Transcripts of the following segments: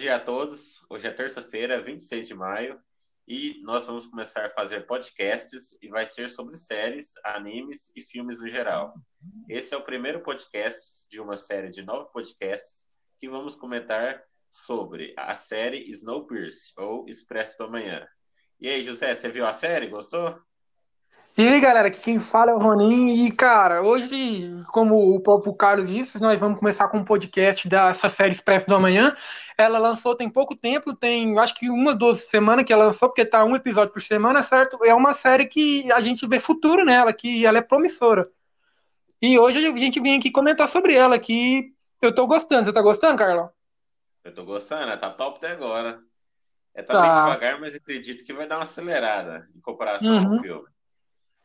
dia a todos. Hoje é terça-feira, 26 de maio, e nós vamos começar a fazer podcasts e vai ser sobre séries, animes e filmes no geral. Esse é o primeiro podcast de uma série de nove podcasts que vamos comentar sobre a série Snowpiercer ou Expresso do Amanhã. E aí, José, você viu a série? Gostou? E aí, galera, aqui quem fala é o Ronin. E, cara, hoje, como o próprio Carlos disse, nós vamos começar com um podcast dessa série Expresso do Amanhã. Ela lançou tem pouco tempo, tem acho que uma, duas semanas que ela lançou, porque tá um episódio por semana, certo? É uma série que a gente vê futuro nela, que ela é promissora. E hoje a gente vem aqui comentar sobre ela, que eu tô gostando. Você tá gostando, Carlão? Eu tô gostando, tá top até agora. É tá, tá. bem devagar, mas acredito que vai dar uma acelerada em comparação uhum. ao filme.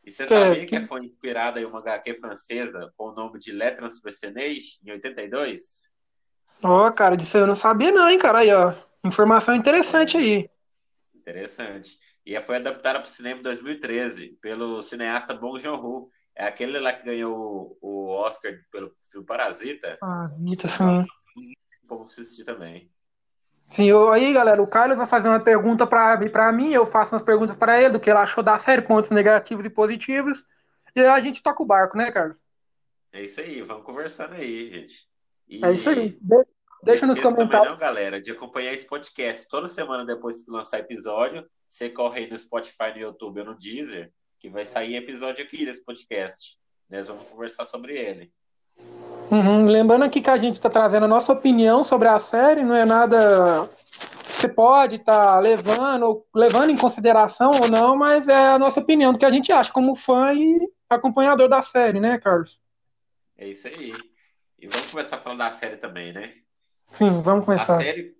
E você sabia que foi inspirada em uma HQ francesa com o nome de Le Transpersonnage, em 82? Ó, oh, cara, disso eu não sabia não, hein, cara. Aí, ó. Informação interessante aí. Interessante. E foi adaptada para o cinema em 2013 pelo cineasta Bong Joon-ho. É aquele lá que ganhou o Oscar pelo filme Parasita. Parasita, sim. O povo assistir também. Sim, eu, aí, galera, o Carlos vai fazer uma pergunta para mim, eu faço umas perguntas para ele, do que ele achou da série, pontos negativos e positivos, e aí a gente toca o barco, né, Carlos? É isso aí, vamos conversando aí, gente. E... É isso aí. De deixa nos comentários. Não, galera, de acompanhar esse podcast toda semana depois que lançar episódio. Você corre aí no Spotify, no YouTube ou no Deezer, que vai sair episódio aqui desse podcast. Nós vamos conversar sobre ele. Uhum. Lembrando aqui que a gente está trazendo a nossa opinião sobre a série, não é nada você pode estar tá levando, levando em consideração ou não, mas é a nossa opinião do que a gente acha como fã e acompanhador da série, né, Carlos? É isso aí. E vamos começar falando da série também, né? Sim, vamos começar. A série,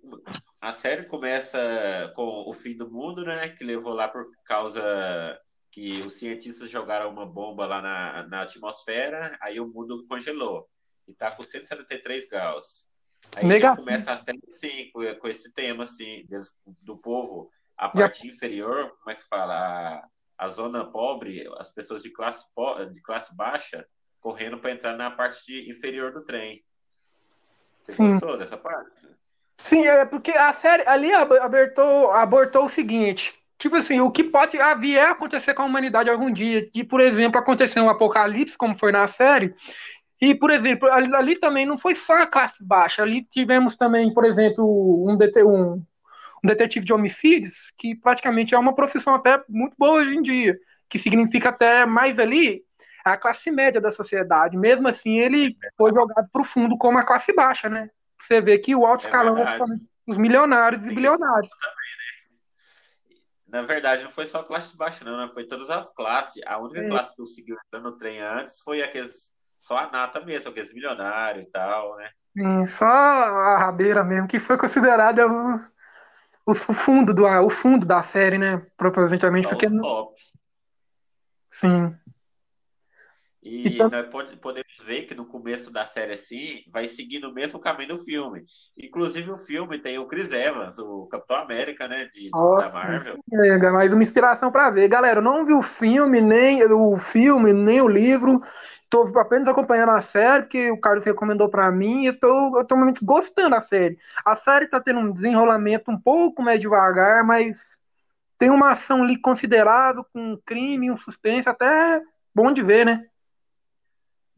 a série começa com o fim do mundo, né? Que levou lá por causa que os cientistas jogaram uma bomba lá na, na atmosfera, aí o mundo congelou e tá com 173 graus. Aí Negativo. começa a série sim, com, com esse tema assim, do povo, a parte inferior, como é que fala? A, a zona pobre, as pessoas de classe, de classe baixa, correndo para entrar na parte inferior do trem. Você sim. gostou dessa parte? Sim, é porque a série ali abertou, abortou o seguinte. Tipo assim, o que pode vier acontecer com a humanidade algum dia, de, por exemplo, acontecer um apocalipse, como foi na série, e, por exemplo, ali, ali, também não foi só a classe baixa, ali tivemos também, por exemplo, um, det um, um, detetive de homicídios, que praticamente é uma profissão até muito boa hoje em dia, que significa até mais ali a classe média da sociedade. Mesmo assim, ele foi jogado para o fundo como a classe baixa, né? Você vê que o alto é escalão é os milionários e bilionários. Também, né? Na verdade, não foi só a classe baixa, não, né? foi todas as classes. A única é. classe que conseguiu entrar no trem antes foi aqueles só a nata mesmo, aqueles milionários e tal, né? Sim, só a rabeira mesmo, que foi considerada o, o fundo do o fundo da série, né? Propositalmente. Porque... top. Sim. E então... nós podemos ver que no começo da série, assim, vai seguindo o mesmo caminho do filme. Inclusive, o filme tem o Chris Evans, o Capitão América, né? De, oh, da Marvel. É, mais uma inspiração para ver. Galera, não vi o filme, nem o filme, nem o livro. Estou apenas acompanhando a série, porque o Carlos recomendou para mim e estou realmente gostando da série. A série está tendo um desenrolamento um pouco mais devagar, mas tem uma ação ali considerável, com um crime, um suspense, até bom de ver, né?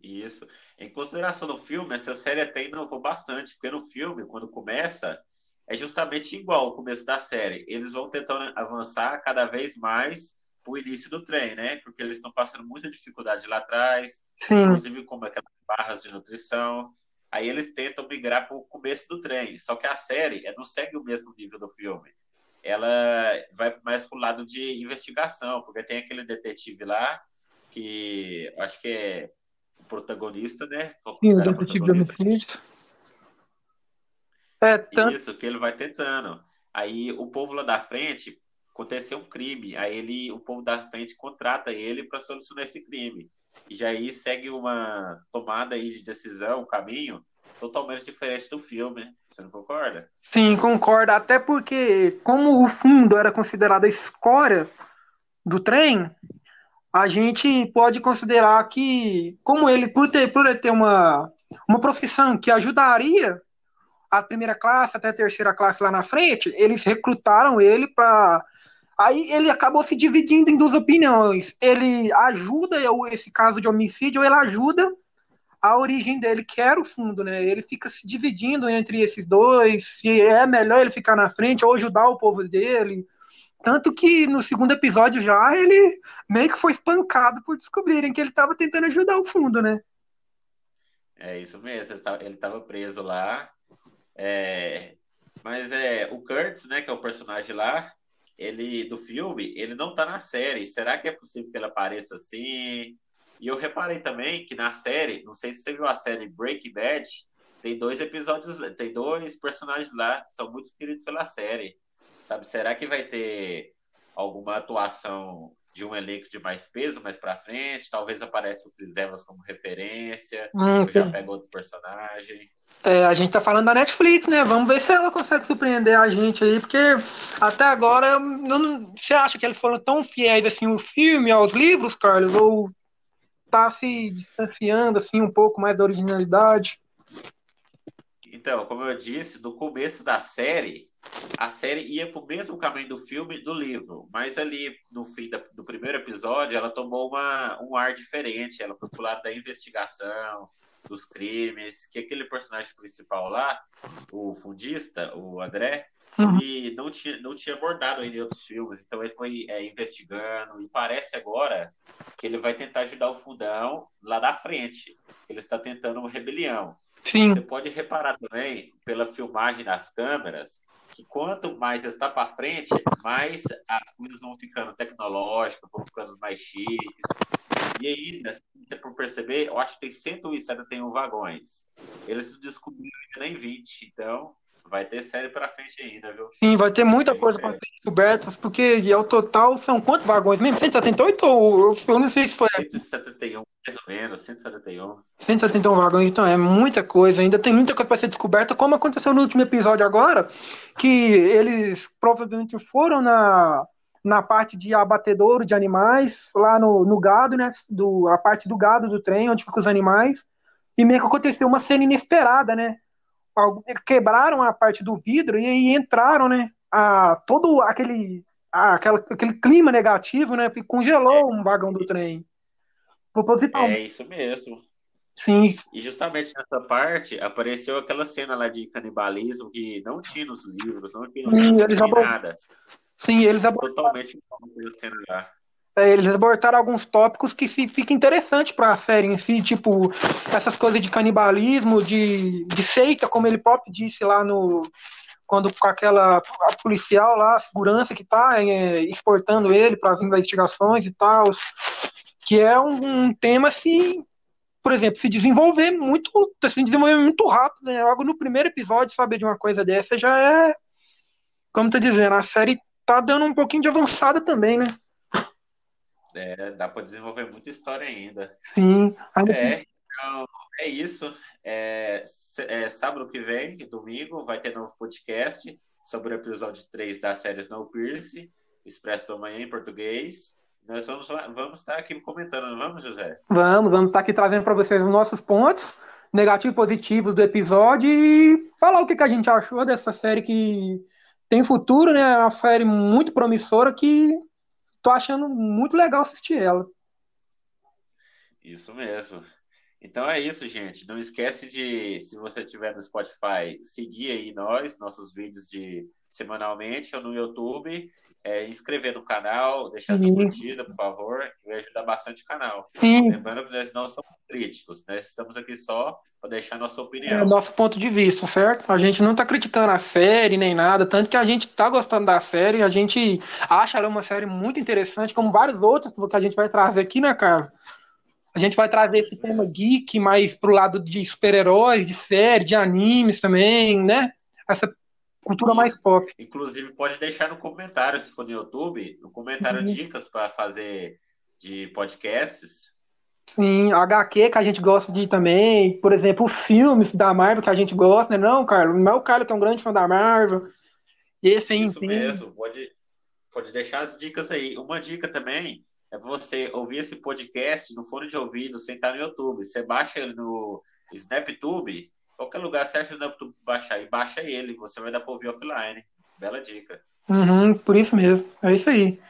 Isso. Em consideração do filme, essa série até inovou bastante, porque no filme, quando começa, é justamente igual ao começo da série. Eles vão tentando avançar cada vez mais o início do trem, né? Porque eles estão passando muita dificuldade lá atrás, Sim. inclusive como aquelas barras de nutrição. Aí eles tentam migrar para o começo do trem. Só que a série não segue o mesmo nível do filme. Ela vai mais para o lado de investigação, porque tem aquele detetive lá que acho que é o protagonista, né? Sim, o homicídios. É, tanto... Isso, que ele vai tentando. Aí o povo lá da frente aconteceu um crime, aí ele, o povo da frente contrata ele para solucionar esse crime. E já aí segue uma tomada aí de decisão, um caminho totalmente diferente do filme. Você não concorda? Sim, concordo. Até porque, como o fundo era considerado a escória do trem, a gente pode considerar que, como ele, por ter, por ter uma, uma profissão que ajudaria a primeira classe até a terceira classe lá na frente, eles recrutaram ele para Aí ele acabou se dividindo em duas opiniões. Ele ajuda esse caso de homicídio, ou ele ajuda a origem dele, que era o fundo, né? Ele fica se dividindo entre esses dois, se é melhor ele ficar na frente ou ajudar o povo dele. Tanto que no segundo episódio já ele meio que foi espancado por descobrirem que ele estava tentando ajudar o fundo, né? É isso mesmo, ele estava preso lá. É... Mas é o Kurtz, né, que é o personagem lá, ele do filme, ele não tá na série. Será que é possível que ele apareça assim? E eu reparei também que na série, não sei se você viu a série Breaking Bad, tem dois episódios, tem dois personagens lá que são muito queridos pela série. Sabe, será que vai ter alguma atuação de um elenco de mais peso mais para frente? Talvez apareça o Chris Evans como referência, hum, já pega outro personagem. É, a gente tá falando da Netflix, né? Vamos ver se ela consegue surpreender a gente aí, porque até agora, não, você acha que eles foram tão fiéis assim o filme aos livros, Carlos? Ou tá se distanciando assim um pouco mais da originalidade? Então, como eu disse, no começo da série, a série ia para o mesmo caminho do filme e do livro, mas ali no fim da, do primeiro episódio ela tomou uma, um ar diferente, ela foi pro lado da investigação, dos crimes, que aquele personagem principal lá, o fundista, o André, uhum. ele não tinha, não tinha abordado ainda em outros filmes, então ele foi é, investigando, e parece agora que ele vai tentar ajudar o fundão lá da frente. Ele está tentando uma rebelião. Sim. Você pode reparar também, pela filmagem das câmeras, que quanto mais está para frente, mais as coisas vão ficando tecnológicas, vão ficando mais chiques. E ainda, se por perceber, eu acho que tem 171 vagões. Eles descobriram ainda nem 20, então vai ter série para frente ainda, viu? Sim, vai ter muita tem coisa para ser descoberta, porque ao total são quantos vagões mesmo? 178 ou eu não sei se foi. 171, mais ou menos, 171. 171 vagões, então é muita coisa, ainda tem muita coisa para ser descoberta, como aconteceu no último episódio agora, que eles provavelmente foram na na parte de abatedouro de animais, lá no, no gado, né? Do, a parte do gado do trem, onde ficam os animais. E meio que aconteceu uma cena inesperada, né? Quebraram a parte do vidro e aí entraram, né? A, todo aquele, a, aquela, aquele clima negativo, né? Que congelou um vagão do trem. Proposital. É isso mesmo. Sim. E justamente nessa parte apareceu aquela cena lá de canibalismo que não tinha nos livros, não tinha, Sim, eles nada. Sim, eles abortaram. Totalmente é, eles abortaram alguns tópicos que fica interessante para a série em si, tipo essas coisas de canibalismo, de, de seita, como ele próprio disse lá no quando com aquela policial lá, a segurança que está é, exportando ele para as investigações e tal, que é um, um, tema assim, por exemplo, se desenvolver muito, se desenvolver muito rápido, né? logo no primeiro episódio saber de uma coisa dessa já é, como tá dizendo, a série tá dando um pouquinho de avançada também, né? É, dá para desenvolver muita história ainda. Sim. É, então, é isso. É, é, sábado que vem, domingo, vai ter novo podcast sobre o episódio 3 da série Snowpiercer, Expresso da Manhã em português. Nós vamos, vamos estar aqui comentando, não vamos, José? Vamos, vamos estar aqui trazendo para vocês os nossos pontos negativos e positivos do episódio e falar o que, que a gente achou dessa série que tem futuro, né? É uma série muito promissora que tô achando muito legal assistir ela. Isso mesmo. Então é isso, gente. Não esquece de, se você estiver no Spotify, seguir aí nós, nossos vídeos de semanalmente ou no YouTube é, inscrever no canal, deixar Sim. sua curtida, por favor, que vai ajudar bastante o canal. Sim. Lembrando que nós não somos críticos, nós estamos aqui só para deixar nossa opinião. É nosso ponto de vista, certo? A gente não está criticando a série nem nada, tanto que a gente está gostando da série, a gente acha ela uma série muito interessante, como vários outros que a gente vai trazer aqui, né, cara? A gente vai trazer esse tema geek mais pro lado de super-heróis, de série, de animes também, né? Essa cultura mais pop. Inclusive, pode deixar no comentário, se for no YouTube, no comentário uhum. dicas para fazer de podcasts. Sim, HQ que a gente gosta de também, por exemplo, filmes da Marvel que a gente gosta, né? Não, Carlos, não é o Carlos que é um grande fã da Marvel. Esse aí, Isso mesmo, pode, pode deixar as dicas aí. Uma dica também é você ouvir esse podcast no fone de ouvido sem estar no YouTube. Você baixa ele no SnapTube qualquer lugar certo dá pra baixar e baixa ele, você vai dar pra ouvir offline. Bela dica. Uhum, por isso mesmo. É isso aí.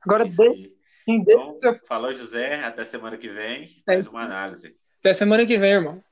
Agora, Isso aí. Então, falou José, até semana que vem, É mais uma análise. até semana que vem, irmão.